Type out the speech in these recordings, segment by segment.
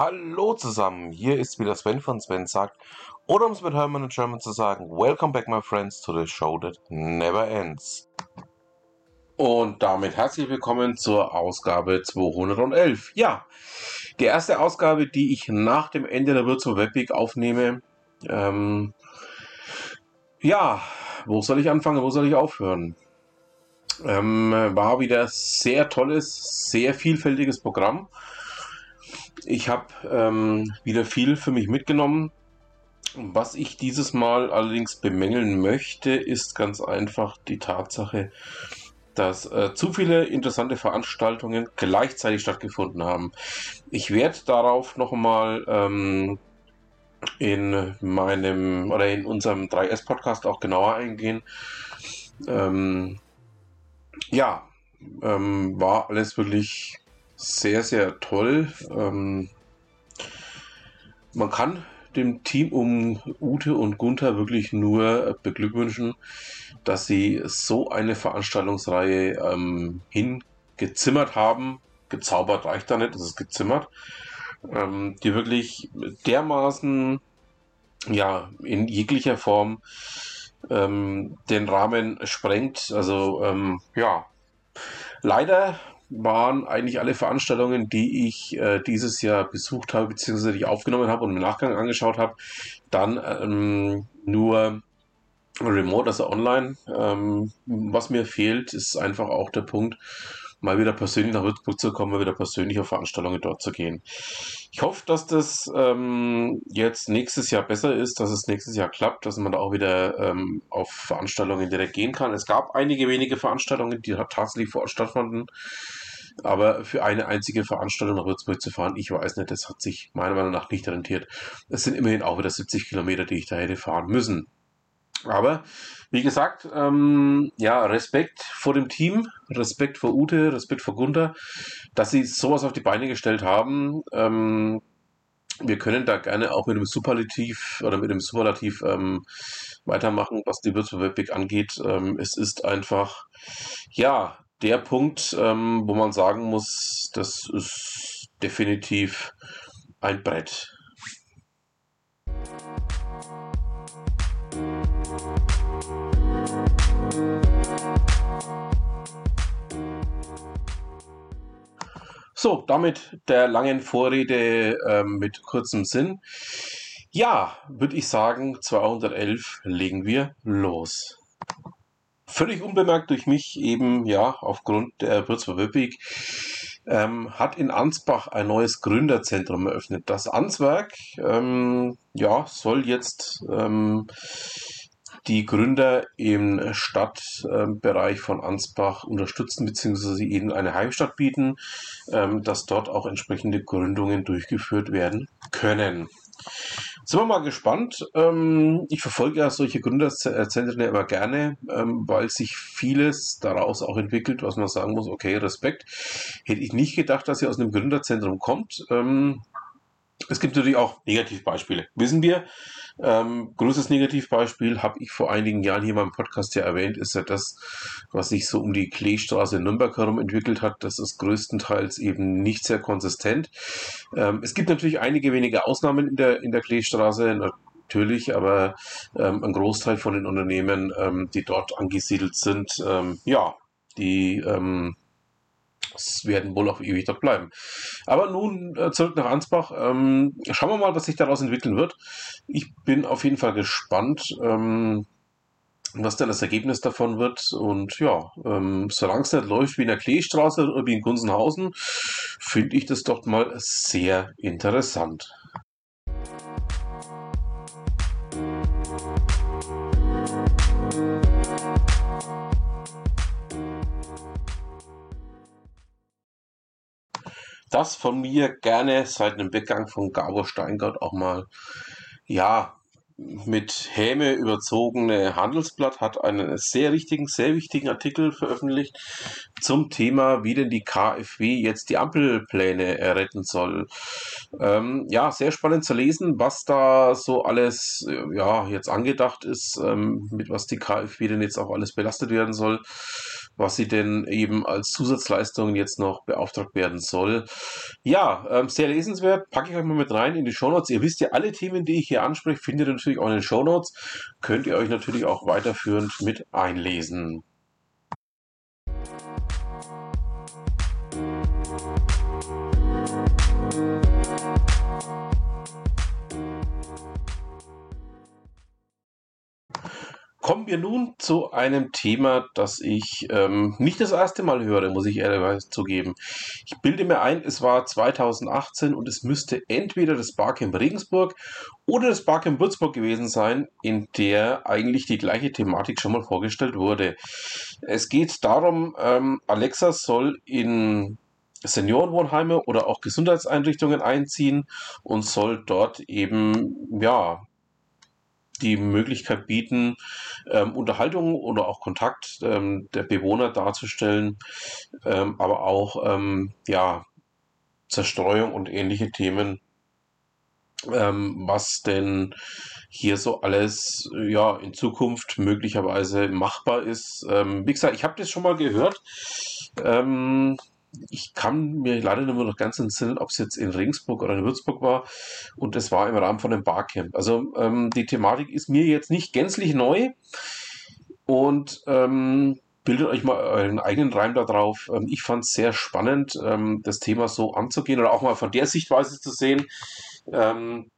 Hallo zusammen, hier ist wieder Sven von Sven sagt, oder um es mit Hermann in German zu sagen, Welcome back my friends to the show that never ends. Und damit herzlich willkommen zur Ausgabe 211. Ja, die erste Ausgabe, die ich nach dem Ende der Virtual Web Week aufnehme. Ähm, ja, wo soll ich anfangen, wo soll ich aufhören? Ähm, war wieder sehr tolles, sehr vielfältiges Programm. Ich habe ähm, wieder viel für mich mitgenommen. Was ich dieses Mal allerdings bemängeln möchte, ist ganz einfach die Tatsache, dass äh, zu viele interessante Veranstaltungen gleichzeitig stattgefunden haben. Ich werde darauf nochmal ähm, in meinem oder in unserem 3S-Podcast auch genauer eingehen. Ähm, ja, ähm, war alles wirklich sehr, sehr toll. Ähm, man kann dem Team um Ute und Gunther wirklich nur beglückwünschen, dass sie so eine Veranstaltungsreihe ähm, hingezimmert haben. Gezaubert reicht da nicht, das ist gezimmert. Ähm, die wirklich dermaßen ja in jeglicher Form ähm, den Rahmen sprengt. Also ähm, ja, leider waren eigentlich alle Veranstaltungen, die ich äh, dieses Jahr besucht habe, beziehungsweise die ich aufgenommen habe und im Nachgang angeschaut habe, dann ähm, nur remote, also online. Ähm, was mir fehlt, ist einfach auch der Punkt, mal wieder persönlich nach Würzburg zu kommen, mal wieder persönlich auf Veranstaltungen dort zu gehen. Ich hoffe, dass das ähm, jetzt nächstes Jahr besser ist, dass es nächstes Jahr klappt, dass man da auch wieder ähm, auf Veranstaltungen direkt gehen kann. Es gab einige wenige Veranstaltungen, die tatsächlich vor Ort stattfanden. Aber für eine einzige Veranstaltung nach Würzburg zu fahren, ich weiß nicht, das hat sich meiner Meinung nach nicht rentiert. Es sind immerhin auch wieder 70 Kilometer, die ich da hätte fahren müssen. Aber wie gesagt, ähm, ja, Respekt vor dem Team, Respekt vor Ute, Respekt vor Gunther, dass sie sowas auf die Beine gestellt haben. Ähm, wir können da gerne auch mit einem Superlativ oder mit einem Superlativ ähm, weitermachen, was die Webpick angeht. Ähm, es ist einfach, ja, der Punkt, ähm, wo man sagen muss, das ist definitiv ein Brett. So, damit der langen Vorrede äh, mit kurzem Sinn. Ja, würde ich sagen, 211 legen wir los. Völlig unbemerkt durch mich eben, ja, aufgrund der Würzburger Webweg, ähm, hat in Ansbach ein neues Gründerzentrum eröffnet. Das Answerk, ähm, ja, soll jetzt ähm, die Gründer im Stadtbereich von Ansbach unterstützen bzw. ihnen eine Heimstatt bieten, ähm, dass dort auch entsprechende Gründungen durchgeführt werden können. Sind wir mal gespannt. Ähm, ich verfolge ja solche Gründerzentren ja immer gerne, ähm, weil sich vieles daraus auch entwickelt, was man sagen muss, okay, Respekt. Hätte ich nicht gedacht, dass sie aus einem Gründerzentrum kommt. Es gibt natürlich auch Negativbeispiele. Wissen wir, ähm, größtes Negativbeispiel habe ich vor einigen Jahren hier mal im Podcast ja erwähnt, ist ja das, was sich so um die Kleestraße in Nürnberg herum entwickelt hat. Das ist größtenteils eben nicht sehr konsistent. Ähm, es gibt natürlich einige wenige Ausnahmen in der, in der Kleestraße, natürlich, aber ähm, ein Großteil von den Unternehmen, ähm, die dort angesiedelt sind, ähm, ja, die ähm, es werden wohl auch ewig dort bleiben. Aber nun äh, zurück nach Ansbach. Ähm, schauen wir mal, was sich daraus entwickeln wird. Ich bin auf jeden Fall gespannt, ähm, was dann das Ergebnis davon wird. Und ja, ähm, solange es nicht läuft wie in der Kleestraße oder wie in Gunzenhausen, finde ich das doch mal sehr interessant. Das von mir gerne seit einem Weggang von Gabor Steingart auch mal, ja, mit Häme überzogene Handelsblatt hat einen sehr richtigen, sehr wichtigen Artikel veröffentlicht zum Thema, wie denn die KfW jetzt die Ampelpläne retten soll. Ähm, ja, sehr spannend zu lesen, was da so alles ja, jetzt angedacht ist, ähm, mit was die KfW denn jetzt auch alles belastet werden soll. Was sie denn eben als Zusatzleistung jetzt noch beauftragt werden soll. Ja, ähm, sehr lesenswert. Packe ich euch mal mit rein in die Shownotes. Ihr wisst ja, alle Themen, die ich hier anspreche, findet ihr natürlich auch in den Shownotes. Könnt ihr euch natürlich auch weiterführend mit einlesen. Kommen wir nun zu einem Thema, das ich ähm, nicht das erste Mal höre, muss ich ehrlicherweise zugeben. Ich bilde mir ein, es war 2018 und es müsste entweder das Barcamp Regensburg oder das Barcamp Würzburg gewesen sein, in der eigentlich die gleiche Thematik schon mal vorgestellt wurde. Es geht darum, ähm, Alexa soll in Seniorenwohnheime oder auch Gesundheitseinrichtungen einziehen und soll dort eben ja die Möglichkeit bieten, ähm, Unterhaltung oder auch Kontakt ähm, der Bewohner darzustellen, ähm, aber auch ähm, ja, Zerstreuung und ähnliche Themen, ähm, was denn hier so alles ja in Zukunft möglicherweise machbar ist. Ähm, wie gesagt, ich habe das schon mal gehört. Ähm, ich kann mir leider nicht mehr noch ganz entsinnen, ob es jetzt in Regensburg oder in Würzburg war. Und das war im Rahmen von einem Barcamp. Also ähm, die Thematik ist mir jetzt nicht gänzlich neu. Und ähm, bildet euch mal euren eigenen Reim da drauf. Ähm, ich fand es sehr spannend, ähm, das Thema so anzugehen oder auch mal von der Sichtweise zu sehen. Ähm,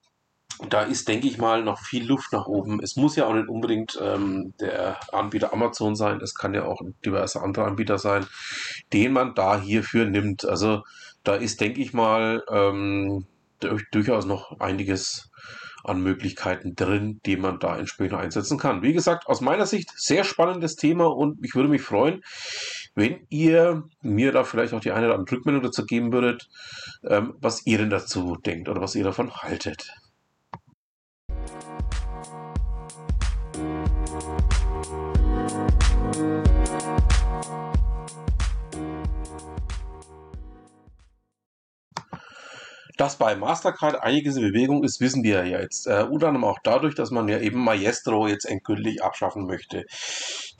da ist, denke ich mal, noch viel Luft nach oben. Es muss ja auch nicht unbedingt ähm, der Anbieter Amazon sein, es kann ja auch diverse andere Anbieter sein, den man da hierfür nimmt. Also da ist, denke ich mal, ähm, durchaus noch einiges an Möglichkeiten drin, die man da entsprechend einsetzen kann. Wie gesagt, aus meiner Sicht sehr spannendes Thema und ich würde mich freuen, wenn ihr mir da vielleicht auch die eine oder andere Rückmeldung dazu geben würdet, ähm, was ihr denn dazu denkt oder was ihr davon haltet. Dass bei Mastercard einiges in Bewegung ist, wissen wir ja jetzt. Äh, unter anderem auch dadurch, dass man ja eben Maestro jetzt endgültig abschaffen möchte.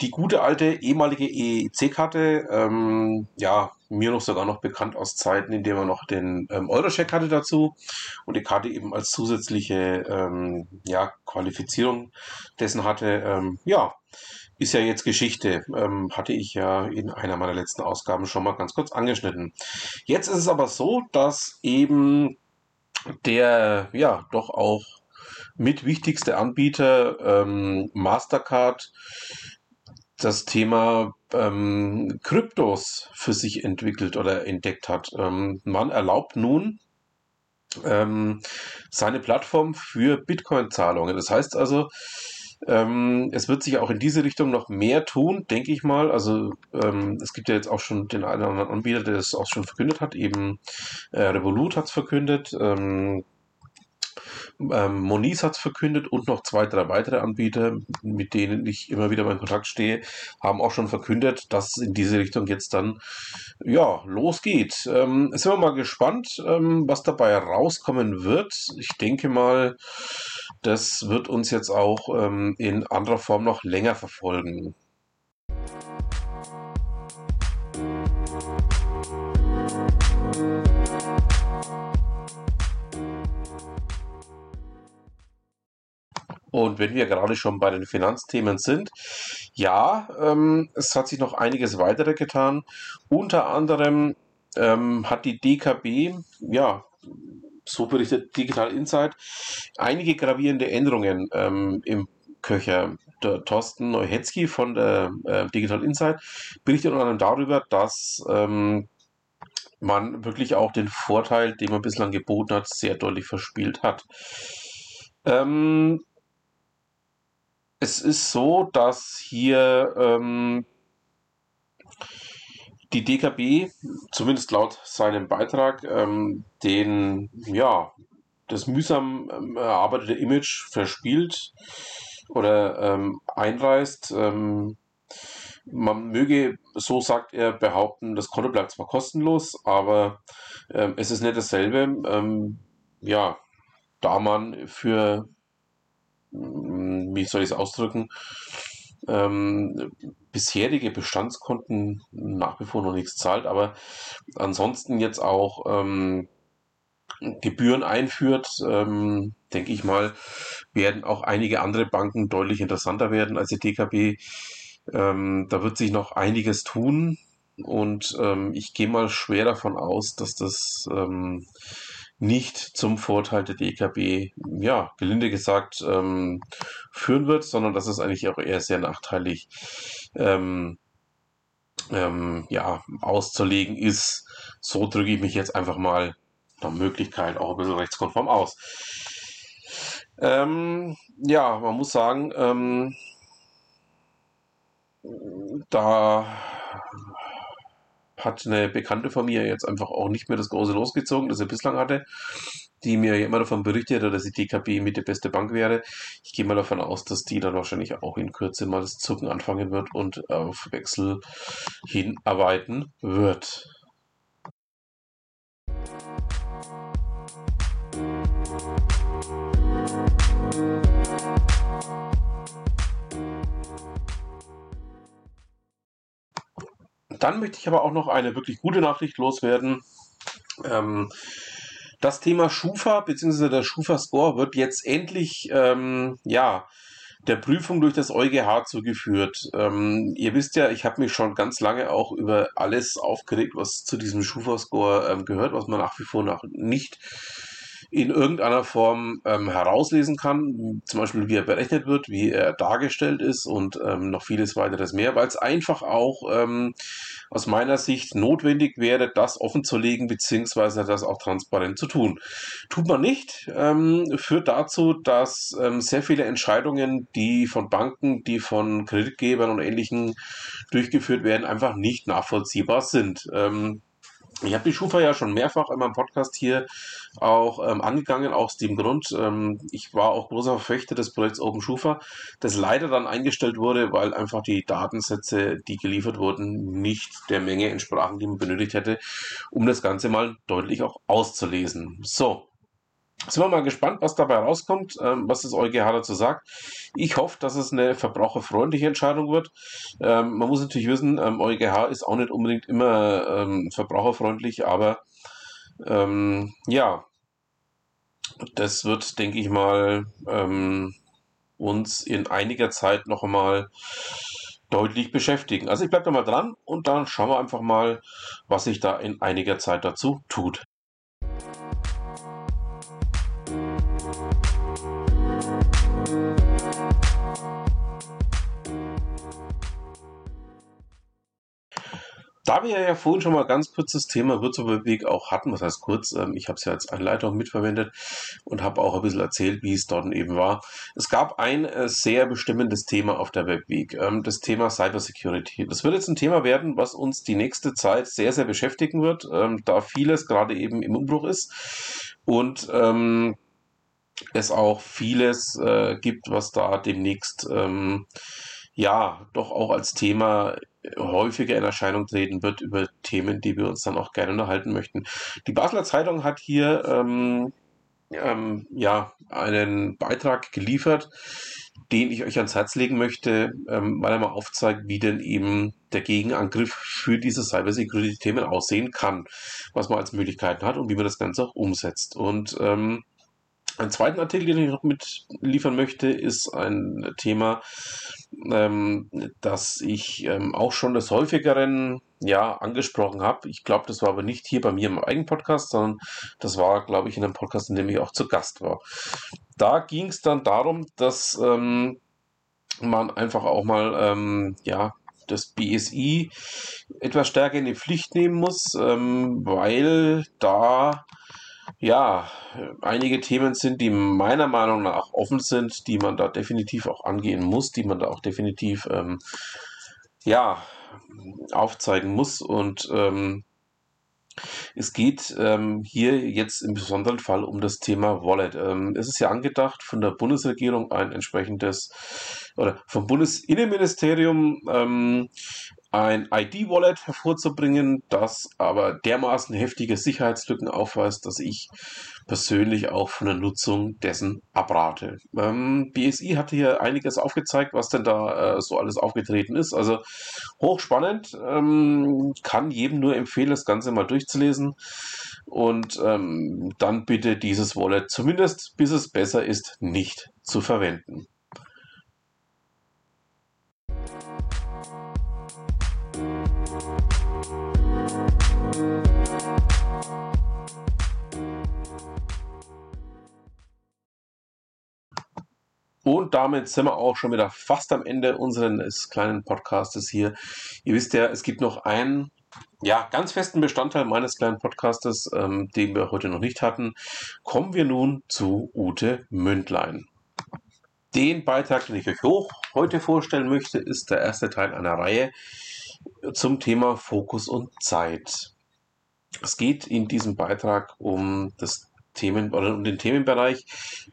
Die gute alte ehemalige EEC-Karte, ähm, ja, mir noch sogar noch bekannt aus Zeiten, in denen man noch den ähm, Eurocheck hatte dazu und die Karte eben als zusätzliche ähm, ja, Qualifizierung dessen hatte. Ähm, ja, ist ja jetzt Geschichte. Ähm, hatte ich ja in einer meiner letzten Ausgaben schon mal ganz kurz angeschnitten. Jetzt ist es aber so, dass eben der, ja, doch auch mit wichtigste Anbieter ähm, Mastercard das Thema ähm, Kryptos für sich entwickelt oder entdeckt hat. Ähm, man erlaubt nun ähm, seine Plattform für Bitcoin-Zahlungen. Das heißt also, ähm, es wird sich auch in diese Richtung noch mehr tun, denke ich mal. Also ähm, es gibt ja jetzt auch schon den einen oder anderen Anbieter, der es auch schon verkündet hat. Eben äh, Revolut hat es verkündet. Ähm, ähm, Moniz hat es verkündet und noch zwei, drei weitere Anbieter, mit denen ich immer wieder in Kontakt stehe, haben auch schon verkündet, dass in diese Richtung jetzt dann ja losgeht. Ähm, sind wir mal gespannt, ähm, was dabei rauskommen wird. Ich denke mal, das wird uns jetzt auch ähm, in anderer Form noch länger verfolgen. Und wenn wir gerade schon bei den Finanzthemen sind, ja, ähm, es hat sich noch einiges weitere getan. Unter anderem ähm, hat die DKB, ja, so berichtet Digital Insight, einige gravierende Änderungen ähm, im Köcher. Der Thorsten Neuhetzki von der äh, Digital Insight berichtet unter anderem darüber, dass ähm, man wirklich auch den Vorteil, den man bislang geboten hat, sehr deutlich verspielt hat. Ähm, es ist so, dass hier ähm, die DKB, zumindest laut seinem Beitrag, ähm, den, ja, das mühsam ähm, erarbeitete Image verspielt oder ähm, einreißt. Ähm, man möge, so sagt er, behaupten, das Konto bleibt zwar kostenlos, aber ähm, es ist nicht dasselbe. Ähm, ja, da man für wie soll ich es ausdrücken, ähm, bisherige Bestandskonten nach wie vor noch nichts zahlt, aber ansonsten jetzt auch ähm, Gebühren einführt, ähm, denke ich mal, werden auch einige andere Banken deutlich interessanter werden als die DKB. Ähm, da wird sich noch einiges tun und ähm, ich gehe mal schwer davon aus, dass das ähm, nicht zum Vorteil der DKB, ja, gelinde gesagt, ähm, führen wird, sondern dass es eigentlich auch eher sehr nachteilig ähm, ähm, ja, auszulegen ist. So drücke ich mich jetzt einfach mal nach Möglichkeit auch ein bisschen rechtskonform aus. Ähm, ja, man muss sagen, ähm, da hat eine Bekannte von mir jetzt einfach auch nicht mehr das große losgezogen, das er bislang hatte, die mir immer davon berichtet hat, dass die DKB mit der beste Bank wäre. Ich gehe mal davon aus, dass die dann wahrscheinlich auch in Kürze mal das Zucken anfangen wird und auf Wechsel hinarbeiten wird. Dann möchte ich aber auch noch eine wirklich gute Nachricht loswerden. Ähm, das Thema Schufa bzw. der Schufa-Score wird jetzt endlich ähm, ja, der Prüfung durch das EuGH zugeführt. Ähm, ihr wisst ja, ich habe mich schon ganz lange auch über alles aufgeregt, was zu diesem Schufa-Score ähm, gehört, was man nach wie vor noch nicht in irgendeiner Form ähm, herauslesen kann, zum Beispiel wie er berechnet wird, wie er dargestellt ist und ähm, noch vieles weiteres mehr, weil es einfach auch ähm, aus meiner Sicht notwendig wäre, das offenzulegen beziehungsweise das auch transparent zu tun. Tut man nicht, ähm, führt dazu, dass ähm, sehr viele Entscheidungen, die von Banken, die von Kreditgebern und Ähnlichen durchgeführt werden, einfach nicht nachvollziehbar sind. Ähm, ich habe die Schufa ja schon mehrfach in meinem Podcast hier auch ähm, angegangen, aus dem Grund, ähm, ich war auch großer Verfechter des Projekts Open Schufa, das leider dann eingestellt wurde, weil einfach die Datensätze, die geliefert wurden, nicht der Menge entsprachen, die man benötigt hätte, um das Ganze mal deutlich auch auszulesen. So, sind wir mal gespannt, was dabei rauskommt, ähm, was das EuGH dazu sagt. Ich hoffe, dass es eine verbraucherfreundliche Entscheidung wird. Ähm, man muss natürlich wissen, ähm, EuGH ist auch nicht unbedingt immer ähm, verbraucherfreundlich, aber ähm, ja, das wird, denke ich mal, ähm, uns in einiger Zeit noch einmal deutlich beschäftigen. Also ich bleibe da mal dran und dann schauen wir einfach mal, was sich da in einiger Zeit dazu tut. Da wir ja vorhin schon mal ganz kurz das Thema Weg auch hatten, was heißt kurz, ähm, ich habe es ja als Einleitung mitverwendet und habe auch ein bisschen erzählt, wie es dort eben war. Es gab ein äh, sehr bestimmendes Thema auf der Webweek, ähm, das Thema Cybersecurity. Das wird jetzt ein Thema werden, was uns die nächste Zeit sehr, sehr beschäftigen wird, ähm, da vieles gerade eben im Umbruch ist und ähm, es auch vieles äh, gibt, was da demnächst ähm, ja doch auch als Thema häufiger in Erscheinung treten wird über Themen, die wir uns dann auch gerne unterhalten möchten. Die Basler Zeitung hat hier ähm, ähm, ja einen Beitrag geliefert, den ich euch ans Herz legen möchte, ähm, weil er mal aufzeigt, wie denn eben der Gegenangriff für diese Cybersecurity-Themen aussehen kann, was man als Möglichkeiten hat und wie man das Ganze auch umsetzt. Und ähm, einen zweiten Artikel, den ich noch mitliefern möchte, ist ein Thema, ähm, das ich ähm, auch schon des häufigeren ja, angesprochen habe. Ich glaube, das war aber nicht hier bei mir im eigenen Podcast, sondern das war, glaube ich, in einem Podcast, in dem ich auch zu Gast war. Da ging es dann darum, dass ähm, man einfach auch mal ähm, ja, das BSI etwas stärker in die Pflicht nehmen muss, ähm, weil da ja, einige Themen sind, die meiner Meinung nach offen sind, die man da definitiv auch angehen muss, die man da auch definitiv ähm, ja, aufzeigen muss. Und ähm, es geht ähm, hier jetzt im besonderen Fall um das Thema Wallet. Ähm, es ist ja angedacht von der Bundesregierung ein entsprechendes oder vom Bundesinnenministerium ähm, ein ID-Wallet hervorzubringen, das aber dermaßen heftige Sicherheitslücken aufweist, dass ich persönlich auch von der Nutzung dessen abrate. Ähm, BSI hatte hier einiges aufgezeigt, was denn da äh, so alles aufgetreten ist. Also hochspannend, ähm, kann jedem nur empfehlen, das Ganze mal durchzulesen und ähm, dann bitte dieses Wallet zumindest bis es besser ist nicht zu verwenden. Und damit sind wir auch schon wieder fast am Ende unseres kleinen Podcastes hier. Ihr wisst ja, es gibt noch einen ja, ganz festen Bestandteil meines kleinen Podcastes, ähm, den wir heute noch nicht hatten. Kommen wir nun zu Ute Mündlein. Den Beitrag, den ich euch hoch heute vorstellen möchte, ist der erste Teil einer Reihe zum Thema Fokus und Zeit. Es geht in diesem Beitrag um das Themen oder um den Themenbereich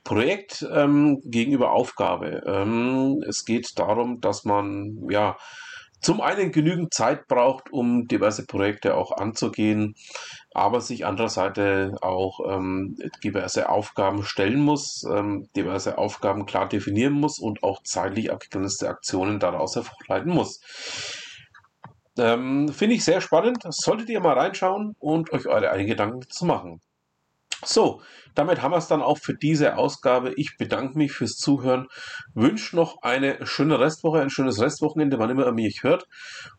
Projekt ähm, gegenüber Aufgabe. Ähm, es geht darum, dass man ja zum einen genügend Zeit braucht, um diverse Projekte auch anzugehen, aber sich andererseits auch ähm, diverse Aufgaben stellen muss, ähm, diverse Aufgaben klar definieren muss und auch zeitlich abgegrenzte Aktionen daraus hervorleiten muss. Ähm, Finde ich sehr spannend. Solltet ihr mal reinschauen und euch eure eigenen Gedanken zu machen. So, damit haben wir es dann auch für diese Ausgabe. Ich bedanke mich fürs Zuhören, wünsche noch eine schöne Restwoche, ein schönes Restwochenende, wann immer ihr mich hört.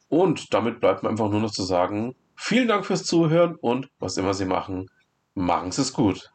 Und damit bleibt mir einfach nur noch zu sagen, vielen Dank fürs Zuhören und was immer Sie machen, machen Sie es gut.